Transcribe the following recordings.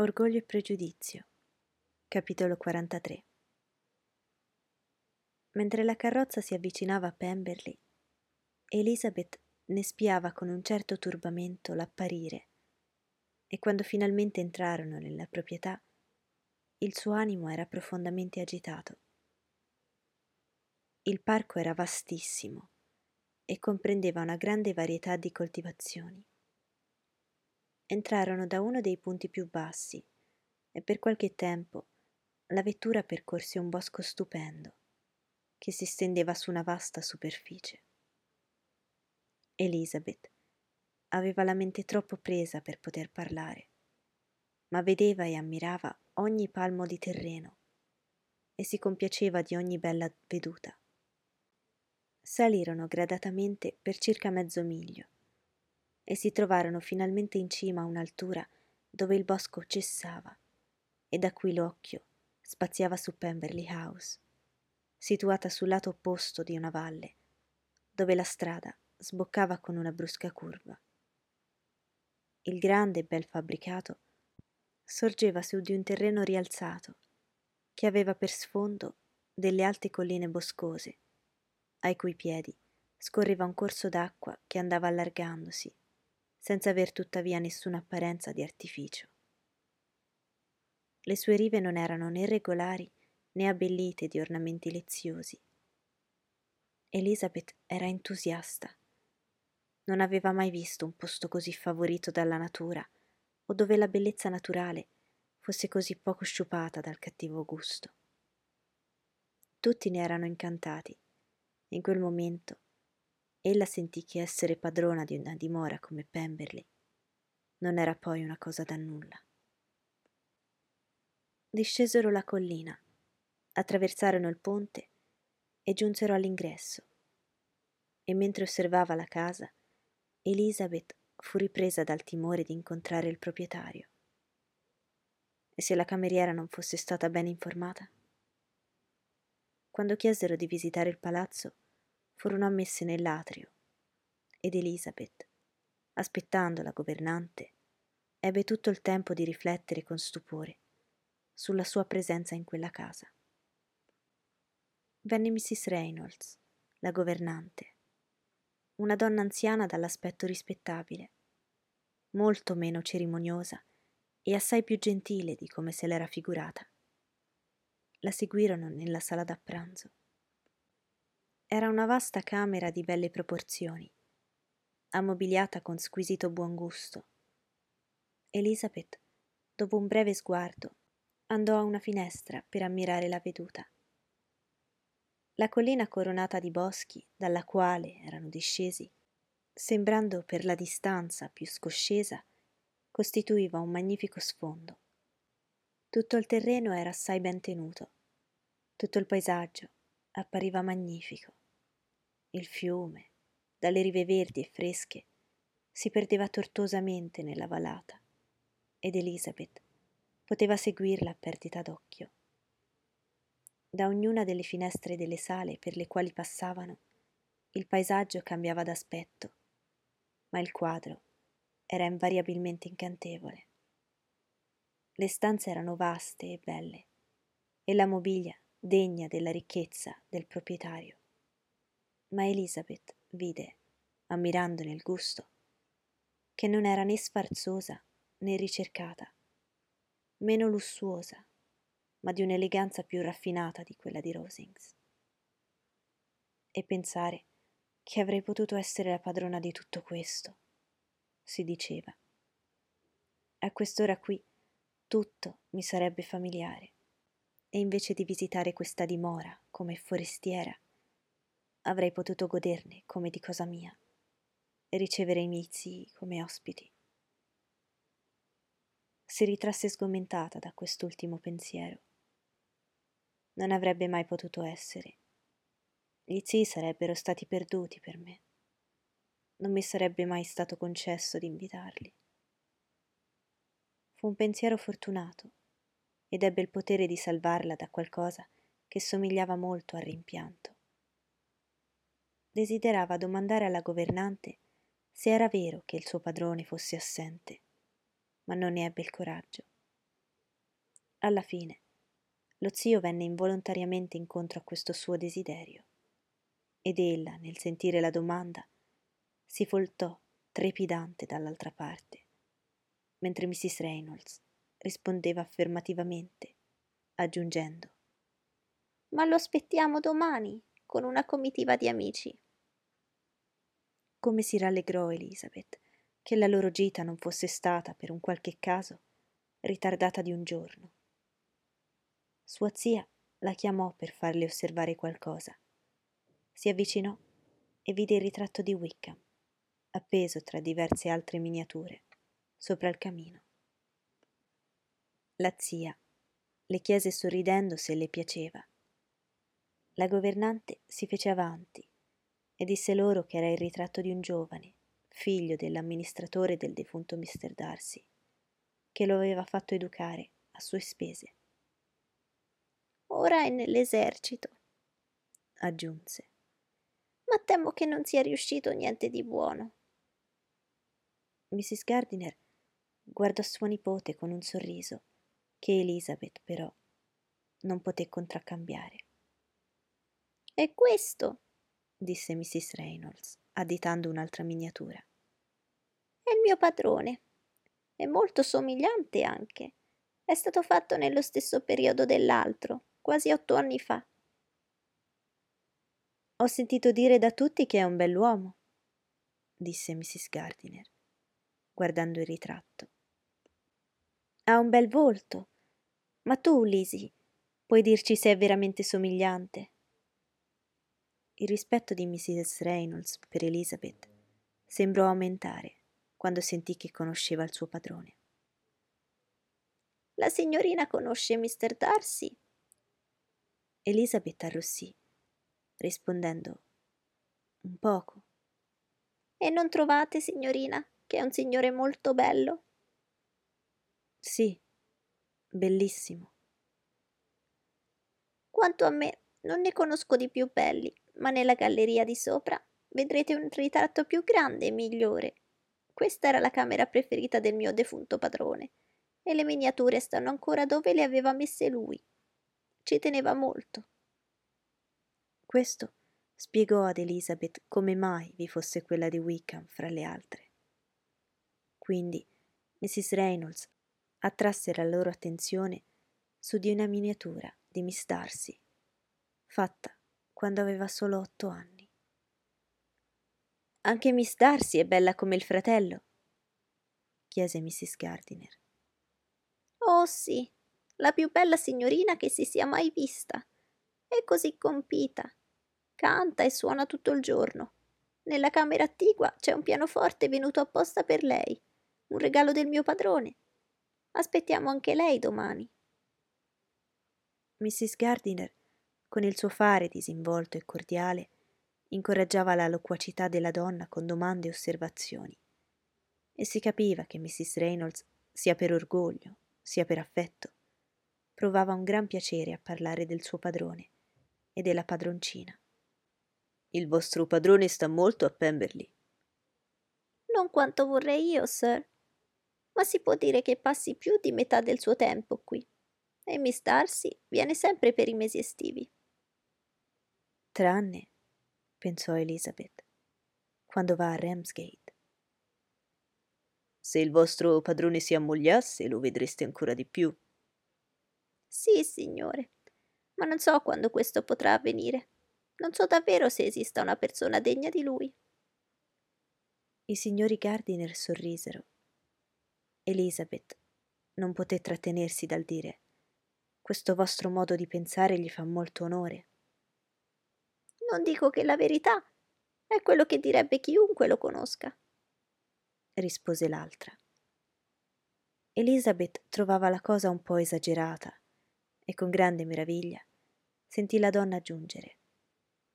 Orgoglio e pregiudizio, capitolo 43 Mentre la carrozza si avvicinava a Pemberley, Elizabeth ne spiava con un certo turbamento l'apparire e quando finalmente entrarono nella proprietà, il suo animo era profondamente agitato. Il parco era vastissimo e comprendeva una grande varietà di coltivazioni entrarono da uno dei punti più bassi e per qualche tempo la vettura percorse un bosco stupendo che si stendeva su una vasta superficie. Elizabeth aveva la mente troppo presa per poter parlare, ma vedeva e ammirava ogni palmo di terreno e si compiaceva di ogni bella veduta. Salirono gradatamente per circa mezzo miglio e si trovarono finalmente in cima a un'altura dove il bosco cessava e da cui l'occhio spaziava su Pemberley House, situata sul lato opposto di una valle, dove la strada sboccava con una brusca curva. Il grande e bel fabbricato sorgeva su di un terreno rialzato che aveva per sfondo delle alte colline boscose, ai cui piedi scorreva un corso d'acqua che andava allargandosi senza aver tuttavia nessuna apparenza di artificio. Le sue rive non erano né regolari né abbellite di ornamenti leziosi. Elizabeth era entusiasta. Non aveva mai visto un posto così favorito dalla natura o dove la bellezza naturale fosse così poco sciupata dal cattivo gusto. Tutti ne erano incantati. In quel momento Ella sentì che essere padrona di una dimora come Pemberley non era poi una cosa da nulla. Discesero la collina, attraversarono il ponte e giunsero all'ingresso. E mentre osservava la casa, Elizabeth fu ripresa dal timore di incontrare il proprietario. E se la cameriera non fosse stata ben informata? Quando chiesero di visitare il palazzo, furono ammesse nell'atrio ed Elisabeth, aspettando la governante, ebbe tutto il tempo di riflettere con stupore sulla sua presenza in quella casa. Venne Mrs. Reynolds, la governante, una donna anziana dall'aspetto rispettabile, molto meno cerimoniosa e assai più gentile di come se l'era figurata. La seguirono nella sala da pranzo. Era una vasta camera di belle proporzioni, ammobiliata con squisito buon gusto. Elizabeth, dopo un breve sguardo, andò a una finestra per ammirare la veduta. La collina coronata di boschi, dalla quale erano discesi, sembrando per la distanza più scoscesa, costituiva un magnifico sfondo. Tutto il terreno era assai ben tenuto, tutto il paesaggio appariva magnifico. Il fiume, dalle rive verdi e fresche, si perdeva tortuosamente nella valata ed Elizabeth poteva seguirla a perdita d'occhio. Da ognuna delle finestre delle sale per le quali passavano, il paesaggio cambiava d'aspetto, ma il quadro era invariabilmente incantevole. Le stanze erano vaste e belle e la mobilia degna della ricchezza del proprietario ma Elizabeth vide, ammirandone il gusto, che non era né sfarzosa né ricercata, meno lussuosa, ma di un'eleganza più raffinata di quella di Rosings. E pensare che avrei potuto essere la padrona di tutto questo, si diceva. A quest'ora qui tutto mi sarebbe familiare, e invece di visitare questa dimora come forestiera, avrei potuto goderne come di cosa mia e ricevere i miei zii come ospiti. Si ritrasse sgomentata da quest'ultimo pensiero. Non avrebbe mai potuto essere. Gli zii sarebbero stati perduti per me. Non mi sarebbe mai stato concesso di invitarli. Fu un pensiero fortunato ed ebbe il potere di salvarla da qualcosa che somigliava molto al rimpianto desiderava domandare alla governante se era vero che il suo padrone fosse assente, ma non ne ebbe il coraggio. Alla fine, lo zio venne involontariamente incontro a questo suo desiderio, ed ella, nel sentire la domanda, si voltò trepidante dall'altra parte, mentre Mrs. Reynolds rispondeva affermativamente, aggiungendo Ma lo aspettiamo domani con una comitiva di amici. Come si rallegrò Elizabeth che la loro gita non fosse stata, per un qualche caso, ritardata di un giorno. Sua zia la chiamò per farle osservare qualcosa. Si avvicinò e vide il ritratto di Wickham, appeso tra diverse altre miniature, sopra il camino. La zia le chiese sorridendo se le piaceva. La governante si fece avanti e disse loro che era il ritratto di un giovane, figlio dell'amministratore del defunto Mr. Darcy, che lo aveva fatto educare a sue spese. Ora è nell'esercito, aggiunse, ma temo che non sia riuscito niente di buono. Mrs. Gardiner guardò sua nipote con un sorriso che Elizabeth però non poté contraccambiare. E questo, disse Mrs. Reynolds, additando un'altra miniatura. È il mio padrone. È molto somigliante anche. È stato fatto nello stesso periodo dell'altro, quasi otto anni fa. Ho sentito dire da tutti che è un bell'uomo, disse Mrs. Gardiner, guardando il ritratto. Ha un bel volto, ma tu, Lisi, puoi dirci se è veramente somigliante? Il rispetto di Mrs. Reynolds per Elizabeth sembrò aumentare quando sentì che conosceva il suo padrone. La signorina conosce Mr. Darcy? Elizabeth arrossì, rispondendo un poco. E non trovate, signorina, che è un signore molto bello? Sì, bellissimo. Quanto a me, non ne conosco di più belli, ma nella galleria di sopra vedrete un ritratto più grande e migliore. Questa era la camera preferita del mio defunto padrone, e le miniature stanno ancora dove le aveva messe lui. Ci teneva molto. Questo spiegò ad Elizabeth come mai vi fosse quella di Wickham fra le altre. Quindi Mrs. Reynolds attrasse la loro attenzione su di una miniatura di Miss Darcy, fatta quando aveva solo otto anni. Anche Miss Darcy è bella come il fratello? chiese Mrs. Gardiner. Oh sì, la più bella signorina che si sia mai vista. È così compita. Canta e suona tutto il giorno. Nella camera attigua c'è un pianoforte venuto apposta per lei, un regalo del mio padrone, Aspettiamo anche lei domani. Mrs. Gardiner, con il suo fare disinvolto e cordiale, incoraggiava la loquacità della donna con domande e osservazioni. E si capiva che Mrs. Reynolds, sia per orgoglio, sia per affetto, provava un gran piacere a parlare del suo padrone e della padroncina. Il vostro padrone sta molto a Pemberley. Non quanto vorrei io, sir, ma si può dire che passi più di metà del suo tempo qui. E Miss Darcy viene sempre per i mesi estivi. Tranne, pensò Elizabeth, quando va a Ramsgate. Se il vostro padrone si ammogliasse, lo vedreste ancora di più. Sì, signore, ma non so quando questo potrà avvenire. Non so davvero se esista una persona degna di lui. I signori Gardiner sorrisero Elizabeth non poté trattenersi dal dire questo vostro modo di pensare gli fa molto onore. Non dico che la verità è quello che direbbe chiunque lo conosca, rispose l'altra. Elizabeth trovava la cosa un po' esagerata e con grande meraviglia sentì la donna aggiungere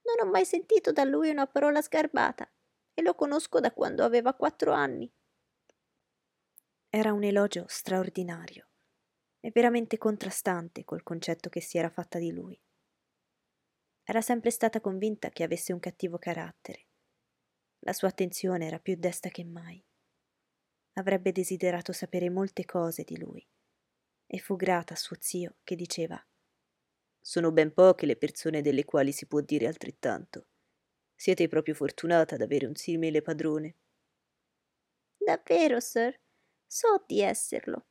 Non ho mai sentito da lui una parola sgarbata e lo conosco da quando aveva quattro anni. Era un elogio straordinario e veramente contrastante col concetto che si era fatta di lui. Era sempre stata convinta che avesse un cattivo carattere. La sua attenzione era più desta che mai. Avrebbe desiderato sapere molte cose di lui, e fu grata a suo zio che diceva Sono ben poche le persone delle quali si può dire altrettanto. Siete proprio fortunata ad avere un simile padrone. Davvero, sir, so di esserlo.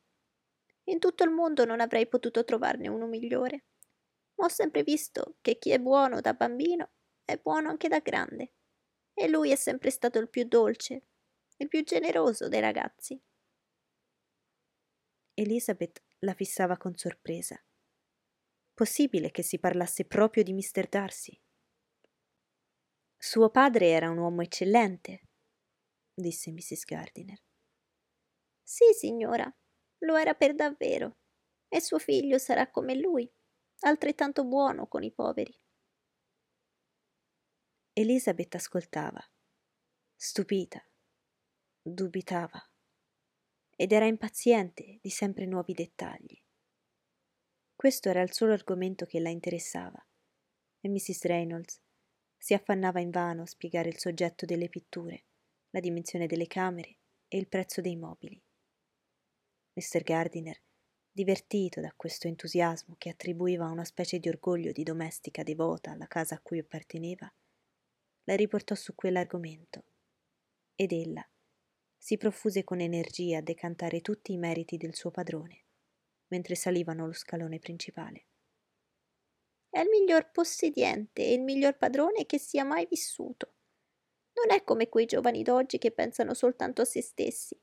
In tutto il mondo non avrei potuto trovarne uno migliore. Ma ho sempre visto che chi è buono da bambino è buono anche da grande. E lui è sempre stato il più dolce, il più generoso dei ragazzi. Elizabeth la fissava con sorpresa. Possibile che si parlasse proprio di Mr. Darcy? Suo padre era un uomo eccellente, disse Mrs. Gardiner. Sì, signora, lo era per davvero. E suo figlio sarà come lui, altrettanto buono con i poveri. Elisabeth ascoltava, stupita, dubitava ed era impaziente di sempre nuovi dettagli. Questo era il solo argomento che la interessava e Mrs. Reynolds si affannava invano a spiegare il soggetto delle pitture, la dimensione delle camere e il prezzo dei mobili. Mr. Gardiner, divertito da questo entusiasmo che attribuiva una specie di orgoglio di domestica devota alla casa a cui apparteneva, la riportò su quell'argomento ed ella si profuse con energia a decantare tutti i meriti del suo padrone, mentre salivano lo scalone principale. È il miglior possediente e il miglior padrone che sia mai vissuto. Non è come quei giovani d'oggi che pensano soltanto a se stessi.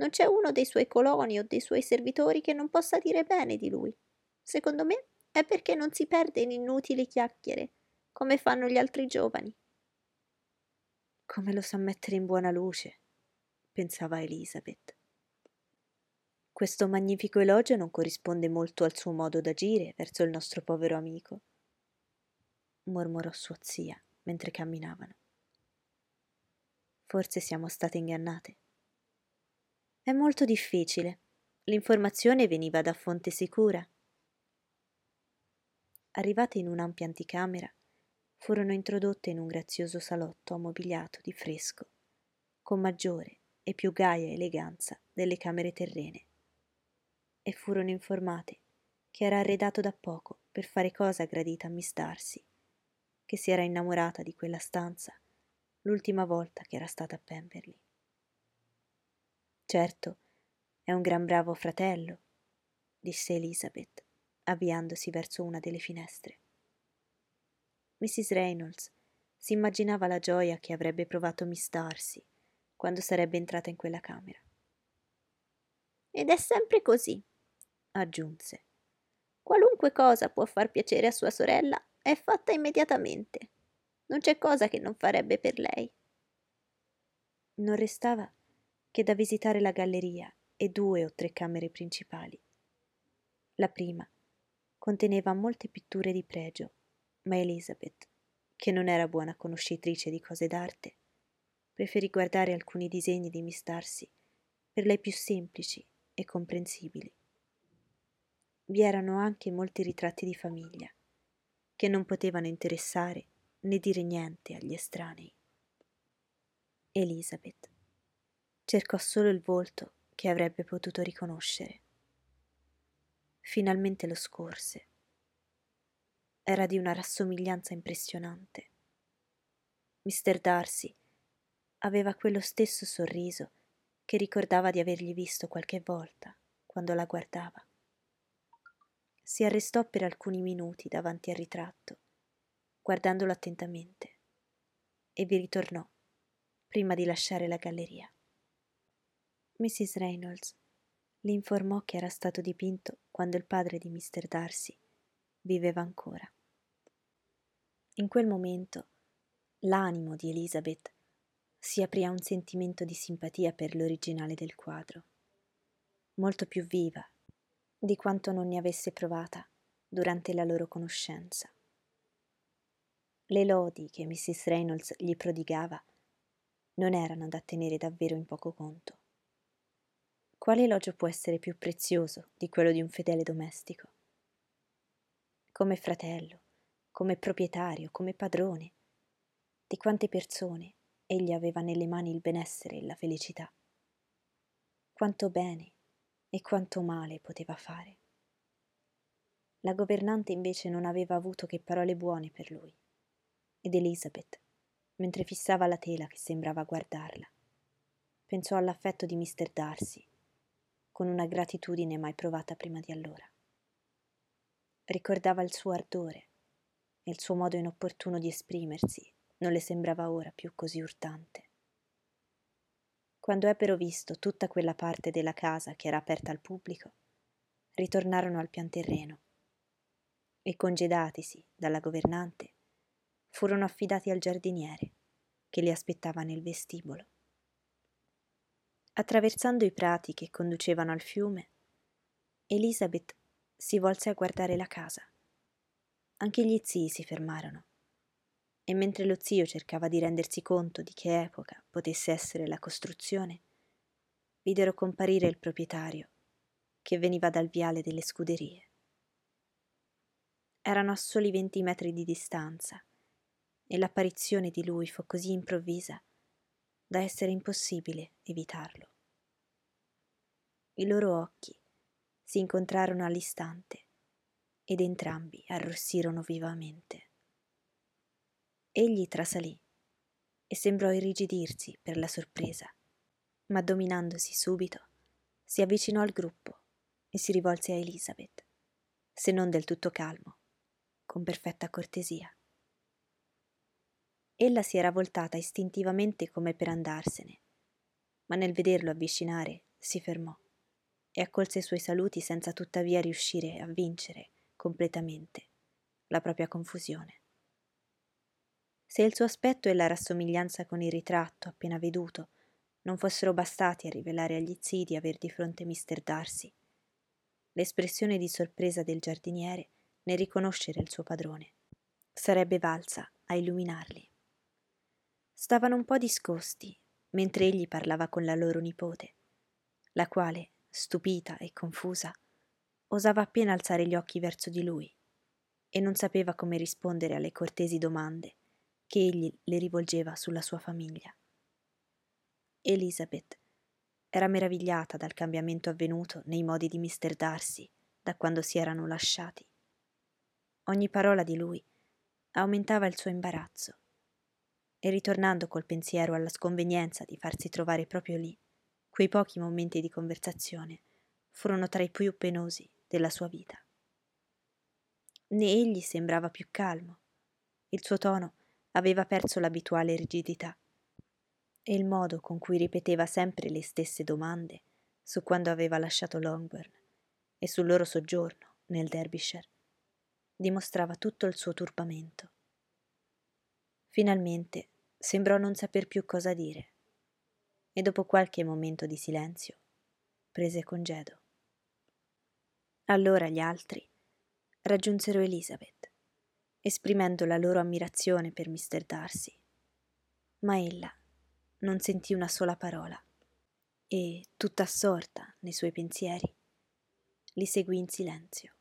Non c'è uno dei suoi coloni o dei suoi servitori che non possa dire bene di lui. Secondo me è perché non si perde in inutili chiacchiere, come fanno gli altri giovani. Come lo sa mettere in buona luce, pensava Elizabeth. Questo magnifico elogio non corrisponde molto al suo modo d'agire verso il nostro povero amico, mormorò sua zia mentre camminavano. Forse siamo state ingannate. È molto difficile. L'informazione veniva da fonte sicura. Arrivate in un'ampia anticamera, furono introdotte in un grazioso salotto ammobiliato di fresco, con maggiore e più gaia eleganza delle camere terrene. E furono informate che era arredato da poco per fare cosa gradita a Miss Darcy, che si era innamorata di quella stanza l'ultima volta che era stata a Pemberley. Certo, è un gran bravo fratello, disse Elizabeth, avviandosi verso una delle finestre. Mrs. Reynolds si immaginava la gioia che avrebbe provato Miss Darcy quando sarebbe entrata in quella camera. Ed è sempre così, aggiunse. Qualunque cosa può far piacere a sua sorella è fatta immediatamente. Non c'è cosa che non farebbe per lei. Non restava che da visitare la galleria e due o tre camere principali. La prima conteneva molte pitture di pregio, ma Elizabeth, che non era buona conoscitrice di cose d'arte, preferì guardare alcuni disegni di Miss Darcy, per lei più semplici e comprensibili. Vi erano anche molti ritratti di famiglia, che non potevano interessare né dire niente agli estranei. Elizabeth cercò solo il volto che avrebbe potuto riconoscere. Finalmente lo scorse. Era di una rassomiglianza impressionante. Mr. Darcy aveva quello stesso sorriso che ricordava di avergli visto qualche volta quando la guardava. Si arrestò per alcuni minuti davanti al ritratto, guardandolo attentamente, e vi ritornò prima di lasciare la galleria. Mrs. Reynolds le informò che era stato dipinto quando il padre di Mr. Darcy viveva ancora. In quel momento l'animo di Elizabeth si aprì a un sentimento di simpatia per l'originale del quadro, molto più viva di quanto non ne avesse provata durante la loro conoscenza. Le lodi che Mrs. Reynolds gli prodigava non erano da tenere davvero in poco conto. Quale elogio può essere più prezioso di quello di un fedele domestico? Come fratello, come proprietario, come padrone, di quante persone egli aveva nelle mani il benessere e la felicità. Quanto bene E quanto male poteva fare. La governante invece non aveva avuto che parole buone per lui. Ed Elizabeth, mentre fissava la tela che sembrava guardarla, pensò all'affetto di Mr. Darcy, con una gratitudine mai provata prima di allora. Ricordava il suo ardore e il suo modo inopportuno di esprimersi non le sembrava ora più così urtante. Quando ebbero visto tutta quella parte della casa che era aperta al pubblico, ritornarono al pian terreno e congedatisi dalla governante, furono affidati al giardiniere che li aspettava nel vestibolo. Attraversando i prati che conducevano al fiume, Elizabeth si volse a guardare la casa. Anche gli zii si fermarono e mentre lo zio cercava di rendersi conto di che epoca potesse essere la costruzione, videro comparire il proprietario, che veniva dal viale delle scuderie. Erano a soli venti metri di distanza e l'apparizione di lui fu così improvvisa da essere impossibile evitarlo. I loro occhi si incontrarono all'istante ed entrambi arrossirono vivamente. Egli trasalì e sembrò irrigidirsi per la sorpresa, ma dominandosi subito, si avvicinò al gruppo e si rivolse a Elizabeth, se non del tutto calmo, con perfetta cortesia. Ella si era voltata istintivamente come per andarsene, ma nel vederlo avvicinare si fermò e accolse i suoi saluti senza tuttavia riuscire a vincere completamente la propria confusione. Se il suo aspetto e la rassomiglianza con il ritratto appena veduto non fossero bastati a rivelare agli zii di aver di fronte Mr. Darcy, l'espressione di sorpresa del giardiniere nel riconoscere il suo padrone sarebbe valsa a illuminarli. Stavano un po' discosti mentre egli parlava con la loro nipote, la quale, stupita e confusa, osava appena alzare gli occhi verso di lui e non sapeva come rispondere alle cortesi domande che egli le rivolgeva sulla sua famiglia. Elizabeth era meravigliata dal cambiamento avvenuto nei modi di Mr. Darcy da quando si erano lasciati. Ogni parola di lui aumentava il suo imbarazzo e ritornando col pensiero alla sconvenienza di farsi trovare proprio lì, quei pochi momenti di conversazione furono tra i più penosi della sua vita. Né egli sembrava più calmo, il suo tono aveva perso l'abituale rigidità e il modo con cui ripeteva sempre le stesse domande su quando aveva lasciato Longbourn e sul loro soggiorno nel Derbyshire dimostrava tutto il suo turbamento. Finalmente sembrò non saper più cosa dire e dopo qualche momento di silenzio prese congedo. Allora gli altri raggiunsero Elizabeth esprimendo la loro ammirazione per Mr. Darcy. Ma ella non sentì una sola parola e, tutta assorta nei suoi pensieri, li seguì in silenzio.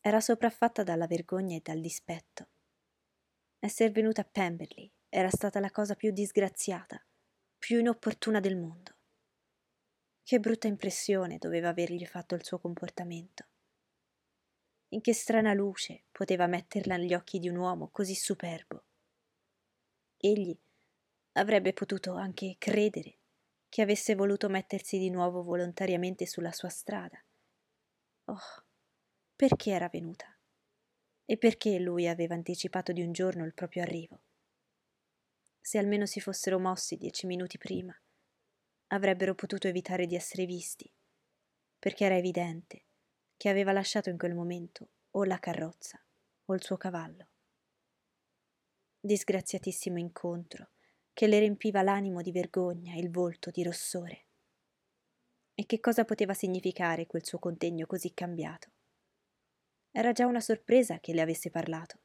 Era sopraffatta dalla vergogna e dal dispetto. Esser venuta a Pemberley era stata la cosa più disgraziata, più inopportuna del mondo. Che brutta impressione doveva avergli fatto il suo comportamento in che strana luce poteva metterla negli occhi di un uomo così superbo. Egli avrebbe potuto anche credere che avesse voluto mettersi di nuovo volontariamente sulla sua strada. Oh, perché era venuta? E perché lui aveva anticipato di un giorno il proprio arrivo? Se almeno si fossero mossi dieci minuti prima, avrebbero potuto evitare di essere visti, perché era evidente che aveva lasciato in quel momento o la carrozza o il suo cavallo. Disgraziatissimo incontro che le riempiva l'animo di vergogna e il volto di rossore. E che cosa poteva significare quel suo contegno così cambiato? Era già una sorpresa che le avesse parlato,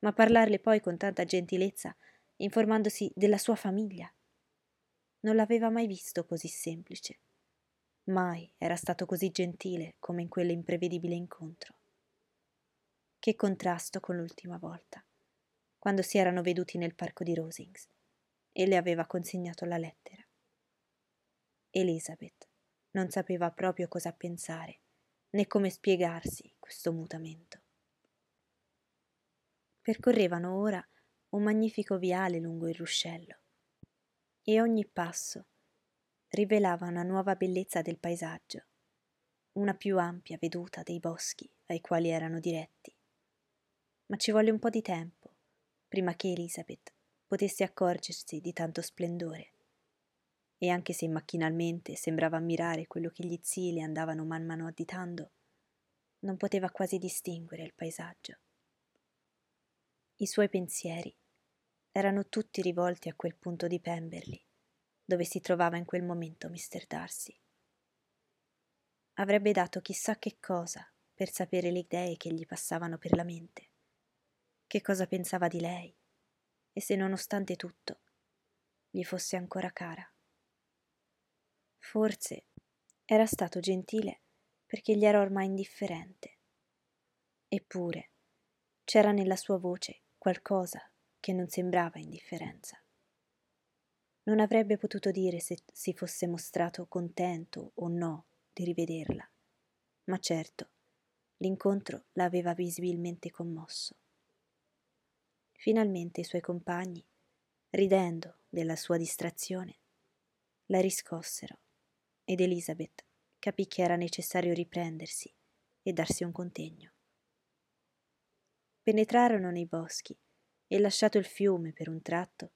ma parlarle poi con tanta gentilezza, informandosi della sua famiglia. Non l'aveva mai visto così semplice. Mai era stato così gentile come in quell'imprevedibile incontro. Che contrasto con l'ultima volta, quando si erano veduti nel parco di Rosings e le aveva consegnato la lettera. Elizabeth Non sapeva proprio cosa pensare, né come spiegarsi questo mutamento. Percorrevano ora un magnifico viale lungo il ruscello e ogni passo rivelava una nuova bellezza del paesaggio, una più ampia veduta dei boschi ai quali erano diretti. Ma ci volle un po' di tempo prima che Elizabeth potesse accorgersi di tanto splendore. E anche se macchinalmente sembrava ammirare quello che gli zii le andavano man mano additando, non poteva quasi distinguere il paesaggio. I suoi pensieri erano tutti rivolti a quel punto di Pemberley, dove si trovava in quel momento Mr. Darcy. Avrebbe dato chissà che cosa per sapere le idee che gli passavano per la mente, che cosa pensava di lei, e se nonostante tutto gli fosse ancora cara. Forse era stato gentile perché gli era ormai indifferente. Eppure c'era nella sua voce qualcosa che non sembrava indifferenza. Non avrebbe potuto dire se si fosse mostrato contento o no di rivederla, ma certo l'incontro l'aveva visibilmente commosso. Finalmente i suoi compagni, ridendo della sua distrazione, la riscossero ed Elizabeth capì che era necessario riprendersi e darsi un contegno. Penetrarono nei boschi e lasciato il fiume per un tratto,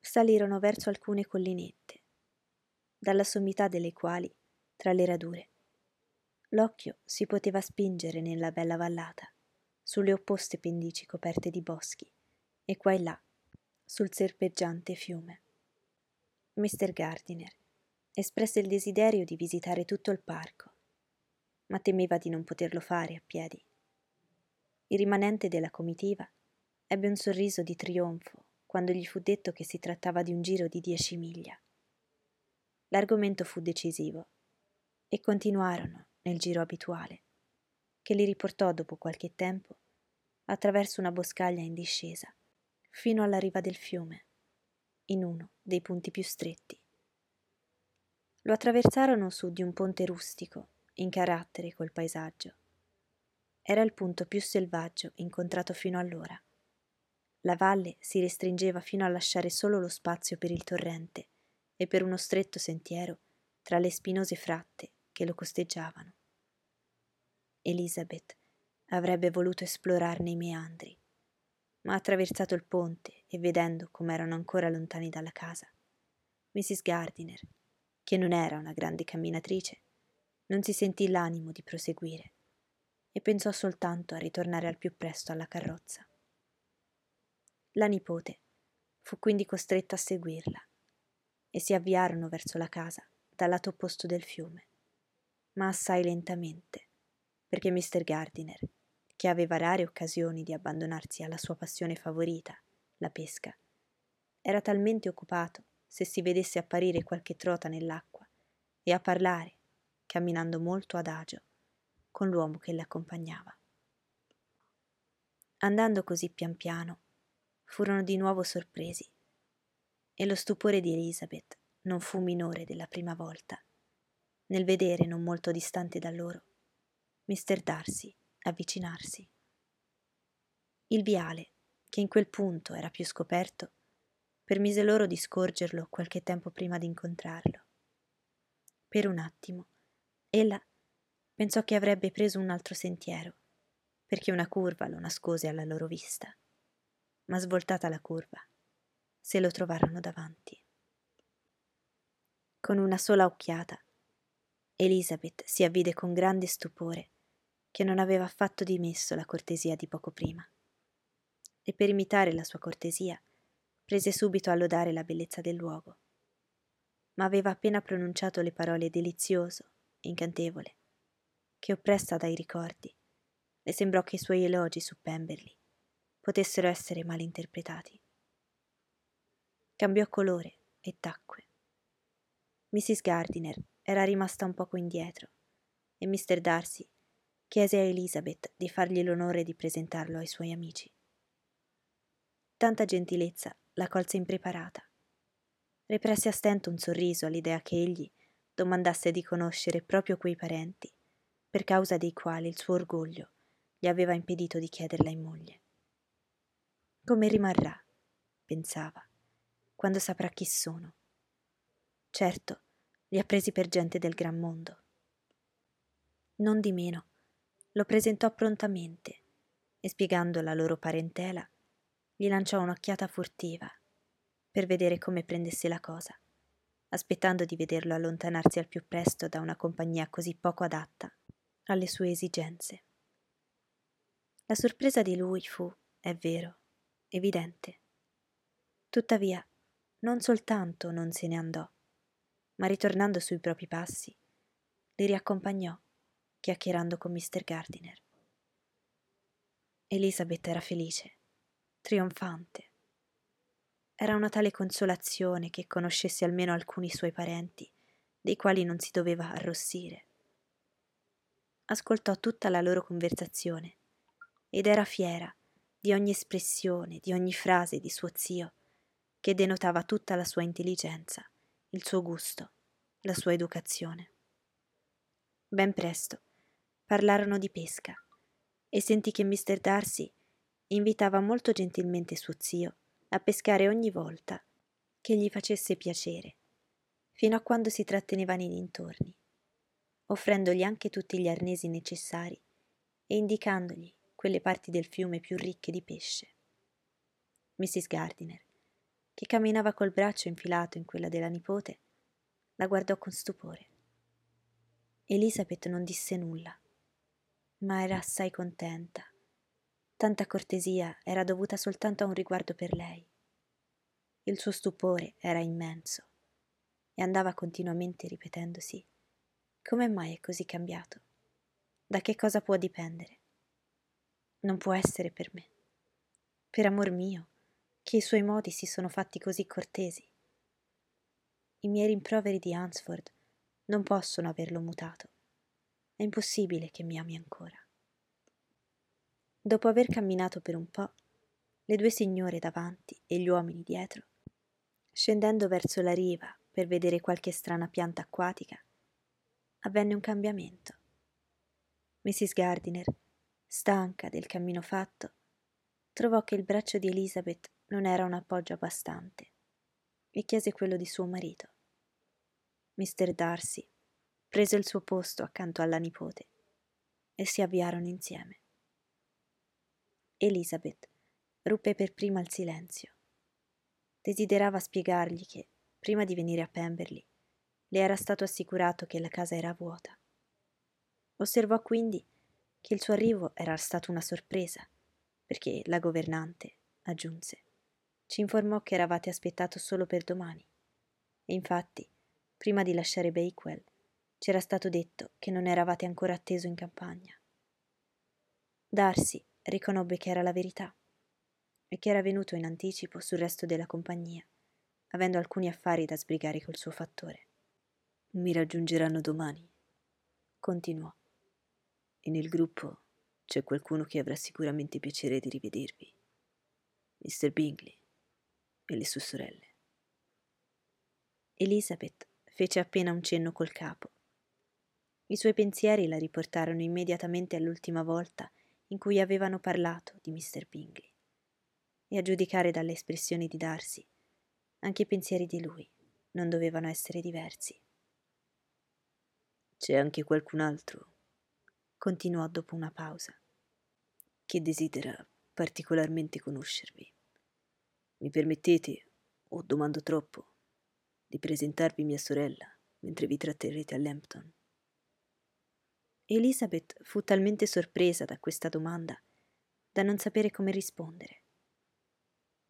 salirono verso alcune collinette, dalla sommità delle quali, tra le radure, l'occhio si poteva spingere nella bella vallata, sulle opposte pendici coperte di boschi, e qua e là, sul serpeggiante fiume. Mr. Gardiner espresse il desiderio di visitare tutto il parco, ma temeva di non poterlo fare a piedi. Il rimanente della comitiva Ebbe un sorriso di trionfo quando gli fu detto che si trattava di un giro di dieci miglia. L'argomento fu decisivo e continuarono nel giro abituale, che li riportò dopo qualche tempo attraverso una boscaglia in discesa fino alla riva del fiume, in uno dei punti più stretti. Lo attraversarono su di un ponte rustico, in carattere col paesaggio. Era il punto più selvaggio incontrato fino allora. La valle si restringeva fino a lasciare solo lo spazio per il torrente e per uno stretto sentiero tra le spinose fratte che lo costeggiavano. Elizabeth avrebbe voluto esplorarne i meandri, ma attraversato il ponte e vedendo com'erano ancora lontani dalla casa, Mrs. Gardiner, che non era una grande camminatrice, non si sentì l'animo di proseguire e pensò soltanto a ritornare al più presto alla carrozza. La nipote fu quindi costretta a seguirla e si avviarono verso la casa dal lato opposto del fiume, ma assai lentamente, perché Mr. Gardiner, che aveva rare occasioni di abbandonarsi alla sua passione favorita, la pesca, era talmente occupato se si vedesse apparire qualche trota nell'acqua e a parlare, camminando molto adagio, con l'uomo che le accompagnava. Andando così pian piano, furono di nuovo sorpresi e lo stupore di Elizabeth non fu minore della prima volta nel vedere non molto distante da loro Mr. Darcy avvicinarsi. Il viale, che in quel punto era più scoperto, permise loro di scorgerlo qualche tempo prima di incontrarlo. Per un attimo, ella pensò che avrebbe preso un altro sentiero, perché una curva lo nascose alla loro vista ma svoltata la curva, se lo trovarono davanti. Con una sola occhiata, Elizabeth si avvide con grande stupore che non aveva affatto dimesso la cortesia di poco prima. E per imitare la sua cortesia, prese subito a lodare la bellezza del luogo. Ma aveva appena pronunciato le parole delizioso, incantevole, che oppressa dai ricordi, le sembrò che i suoi elogi su Pemberley potessero essere malinterpretati. Cambiò colore e tacque. Mrs. Gardiner era rimasta un poco indietro e Mr. Darcy chiese a Elizabeth di fargli l'onore di presentarlo ai suoi amici. Tanta gentilezza la colse impreparata. Represse a stento un sorriso all'idea che egli domandasse di conoscere proprio quei parenti, per causa dei quali il suo orgoglio gli aveva impedito di chiederla in moglie. Come rimarrà, pensava, quando saprà chi sono. Certo, li ha presi per gente del gran mondo. Non di meno, lo presentò prontamente e spiegando la loro parentela, gli lanciò un'occhiata furtiva per vedere come prendesse la cosa, aspettando di vederlo allontanarsi al più presto da una compagnia così poco adatta alle sue esigenze. La sorpresa di lui fu, è vero, evidente. Tuttavia, non soltanto non se ne andò, ma ritornando sui propri passi, li riaccompagnò, chiacchierando con Mr. Gardiner. Elisabeth era felice, trionfante. Era una tale consolazione che conoscesse almeno alcuni suoi parenti, dei quali non si doveva arrossire. Ascoltò tutta la loro conversazione ed era fiera di ogni espressione, di ogni frase di suo zio, che denotava tutta la sua intelligenza, il suo gusto, la sua educazione. Ben presto parlarono di pesca e sentì che Mr. Darcy invitava molto gentilmente suo zio a pescare ogni volta che gli facesse piacere, fino a quando si tratteneva nei dintorni, offrendogli anche tutti gli arnesi necessari e indicandogli quelle parti del fiume più ricche di pesce. Mrs. Gardiner, che camminava col braccio infilato in quella della nipote, la guardò con stupore. Elisabeth non disse nulla, ma era assai contenta. Tanta cortesia era dovuta soltanto a un riguardo per lei. Il suo stupore era immenso e andava continuamente ripetendosi come mai è così cambiato? Da che cosa può dipendere? Non può essere per me. Per amor mio, che i suoi modi si sono fatti così cortesi. I miei rimproveri di Hansford non possono averlo mutato. È impossibile che mi ami ancora. Dopo aver camminato per un po', le due signore davanti e gli uomini dietro, scendendo verso la riva per vedere qualche strana pianta acquatica, avvenne un cambiamento. Mrs. Gardiner stanca del cammino fatto, trovò che il braccio di Elizabeth non era un appoggio abbastante e chiese quello di suo marito. Mr. Darcy prese il suo posto accanto alla nipote e si avviarono insieme. Elizabeth ruppe per prima il silenzio. Desiderava spiegargli che, prima di venire a Pemberley, le era stato assicurato che la casa era vuota. Osservò quindi che il suo arrivo era stato una sorpresa, perché la governante, aggiunse, ci informò che eravate aspettato solo per domani. E infatti, prima di lasciare Bakewell, c'era stato detto che non eravate ancora atteso in campagna. Darcy riconobbe che era la verità e che era venuto in anticipo sul resto della compagnia, avendo alcuni affari da sbrigare col suo fattore. Mi raggiungeranno domani, continuò e nel gruppo c'è qualcuno che avrà sicuramente piacere di rivedervi. Mr. Bingley e le sue sorelle. Elizabeth fece appena un cenno col capo. I suoi pensieri la riportarono immediatamente all'ultima volta in cui avevano parlato di Mr. Bingley. E a giudicare dalle espressioni di Darcy, anche i pensieri di lui non dovevano essere diversi. C'è anche qualcun altro continuò dopo una pausa, che desidera particolarmente conoscervi. Mi permettete, o domando troppo, di presentarvi mia sorella mentre vi tratterrete a Lambton? Elizabeth fu talmente sorpresa da questa domanda da non sapere come rispondere.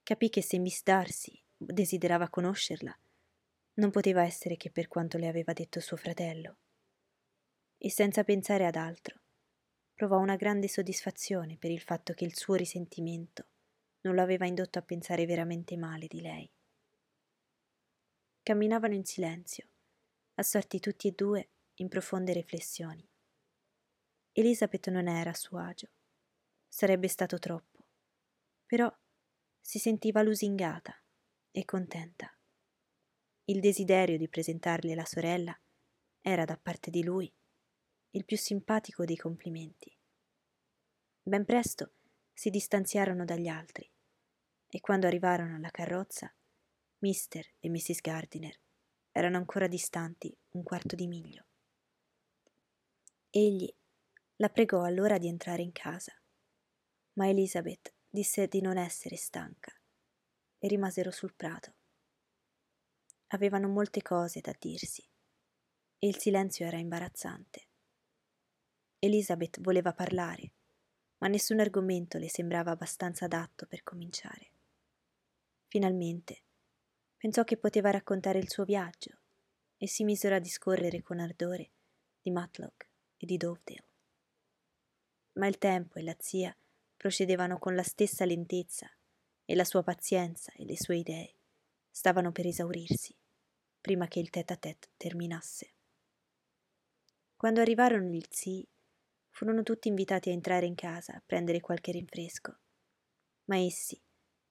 Capì che se Miss Darcy desiderava conoscerla, non poteva essere che per quanto le aveva detto suo fratello e senza pensare ad altro, provò una grande soddisfazione per il fatto che il suo risentimento non lo aveva indotto a pensare veramente male di lei. Camminavano in silenzio, assorti tutti e due in profonde riflessioni. Elisabeth non era a suo agio. Sarebbe stato troppo. Però si sentiva lusingata e contenta. Il desiderio di presentarle la sorella era da parte di lui il più simpatico dei complimenti. Ben presto si distanziarono dagli altri e quando arrivarono alla carrozza, Mr. e Mrs. Gardiner erano ancora distanti un quarto di miglio. Egli la pregò allora di entrare in casa, ma Elizabeth disse di non essere stanca e rimasero sul prato. Avevano molte cose da dirsi e il silenzio era imbarazzante. Elizabeth voleva parlare, ma nessun argomento le sembrava abbastanza adatto per cominciare. Finalmente pensò che poteva raccontare il suo viaggio e si misero a discorrere con ardore di Matlock e di Dovedale. Ma il tempo e la zia procedevano con la stessa lentezza e la sua pazienza e le sue idee stavano per esaurirsi prima che il tête-à-tête terminasse. Quando arrivarono gli zii, furono tutti invitati a entrare in casa a prendere qualche rinfresco, ma essi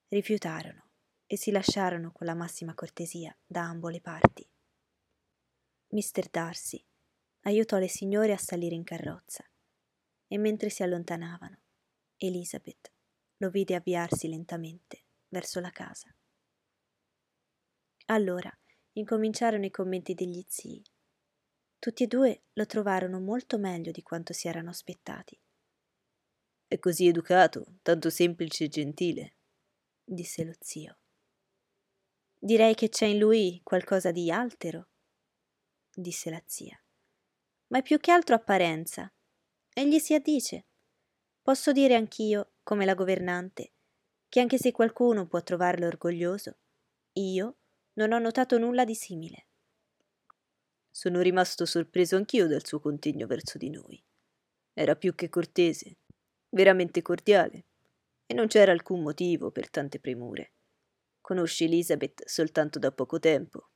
rifiutarono e si lasciarono con la massima cortesia da ambo le parti. Mr. Darcy aiutò le signore a salire in carrozza e mentre si allontanavano, Elizabeth lo vide avviarsi lentamente verso la casa. Allora incominciarono i commenti degli zii. Tutti e due lo trovarono molto meglio di quanto si erano aspettati. È così educato, tanto semplice e gentile, disse lo zio. Direi che c'è in lui qualcosa di altero, disse la zia. Ma è più che altro apparenza. Egli si addice. Posso dire anch'io, come la governante, che anche se qualcuno può trovarlo orgoglioso, io non ho notato nulla di simile. Sono rimasto sorpreso anch'io dal suo contegno verso di noi. Era più che cortese, veramente cordiale, e non c'era alcun motivo per tante premure. Conosci Elizabeth soltanto da poco tempo.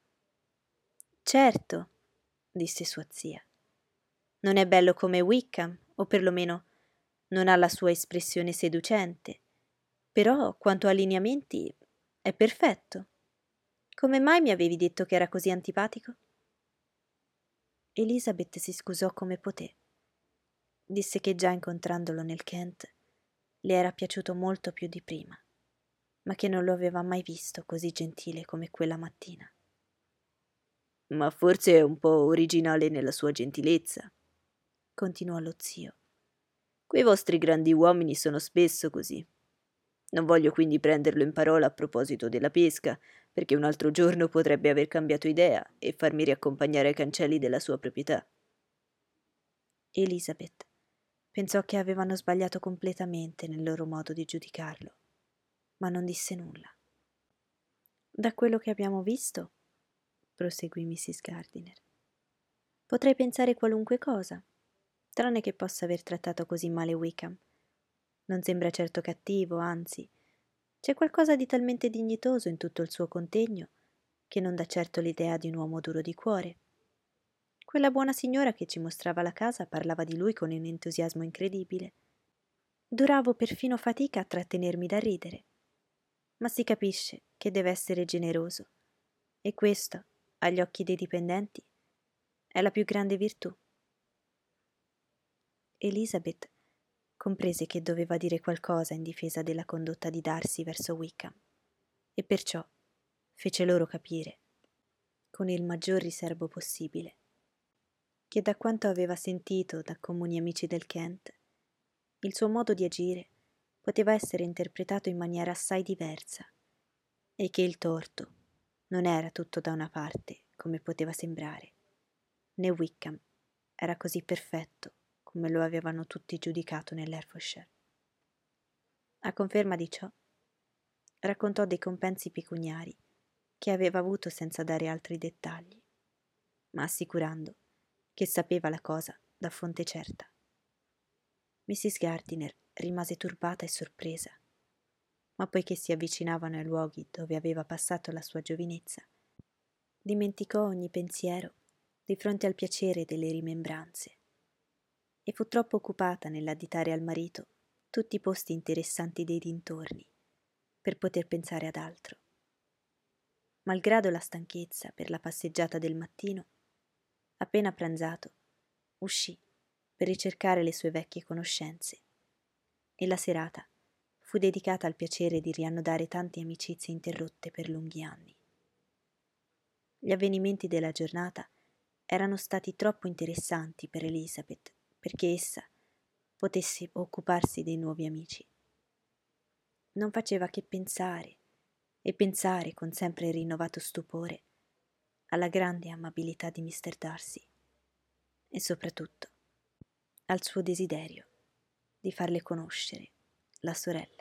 Certo, disse sua zia. Non è bello come Wickham, o perlomeno non ha la sua espressione seducente, però quanto a lineamenti è perfetto. Come mai mi avevi detto che era così antipatico? Elizabeth si scusò come poté. Disse che già incontrandolo nel Kent le era piaciuto molto più di prima ma che non lo aveva mai visto così gentile come quella mattina. Ma forse è un po' originale nella sua gentilezza, continuò lo zio. Quei vostri grandi uomini sono spesso così. Non voglio quindi prenderlo in parola a proposito della pesca, perché un altro giorno potrebbe aver cambiato idea e farmi riaccompagnare ai cancelli della sua proprietà. Elizabeth pensò che avevano sbagliato completamente nel loro modo di giudicarlo ma non disse nulla. Da quello che abbiamo visto, proseguì Mrs. Gardiner, potrei pensare qualunque cosa, tranne che possa aver trattato così male Wickham. Non sembra certo cattivo, anzi, c'è qualcosa di talmente dignitoso in tutto il suo contegno che non dà certo l'idea di un uomo duro di cuore. Quella buona signora che ci mostrava la casa parlava di lui con un entusiasmo incredibile. Duravo perfino fatica a trattenermi da ridere ma si capisce che deve essere generoso. E questo, agli occhi dei dipendenti, è la più grande virtù. Elizabeth comprese che doveva dire qualcosa in difesa della condotta di Darcy verso Wickham, e perciò fece loro capire, con il maggior riservo possibile, che da quanto aveva sentito da comuni amici del Kent, il suo modo di agire poteva essere interpretato in maniera assai diversa e che il torto non era tutto da una parte come poteva sembrare, né Wickham era così perfetto come lo avevano tutti giudicato nell'Herefordshire. A conferma di ciò, raccontò dei compensi pecuniari che aveva avuto senza dare altri dettagli, ma assicurando che sapeva la cosa da fonte certa. Mrs. Gardiner rimase turbata e sorpresa. Ma poiché si avvicinavano ai luoghi dove aveva passato la sua giovinezza, dimenticò ogni pensiero di fronte al piacere delle rimembranze e fu troppo occupata nell'additare al marito tutti i posti interessanti dei dintorni per poter pensare ad altro. Malgrado la stanchezza per la passeggiata del mattino, Appena pranzato, uscì per ricercare le sue vecchie conoscenze e la serata fu dedicata al piacere di riannodare tante amicizie interrotte per lunghi anni. Gli avvenimenti della giornata erano stati troppo interessanti per Elizabeth perché essa potesse occuparsi dei nuovi amici. Non faceva che pensare e pensare con sempre rinnovato stupore alla grande amabilità di Mr. Darcy e soprattutto al suo desiderio di farle conoscere la sorella.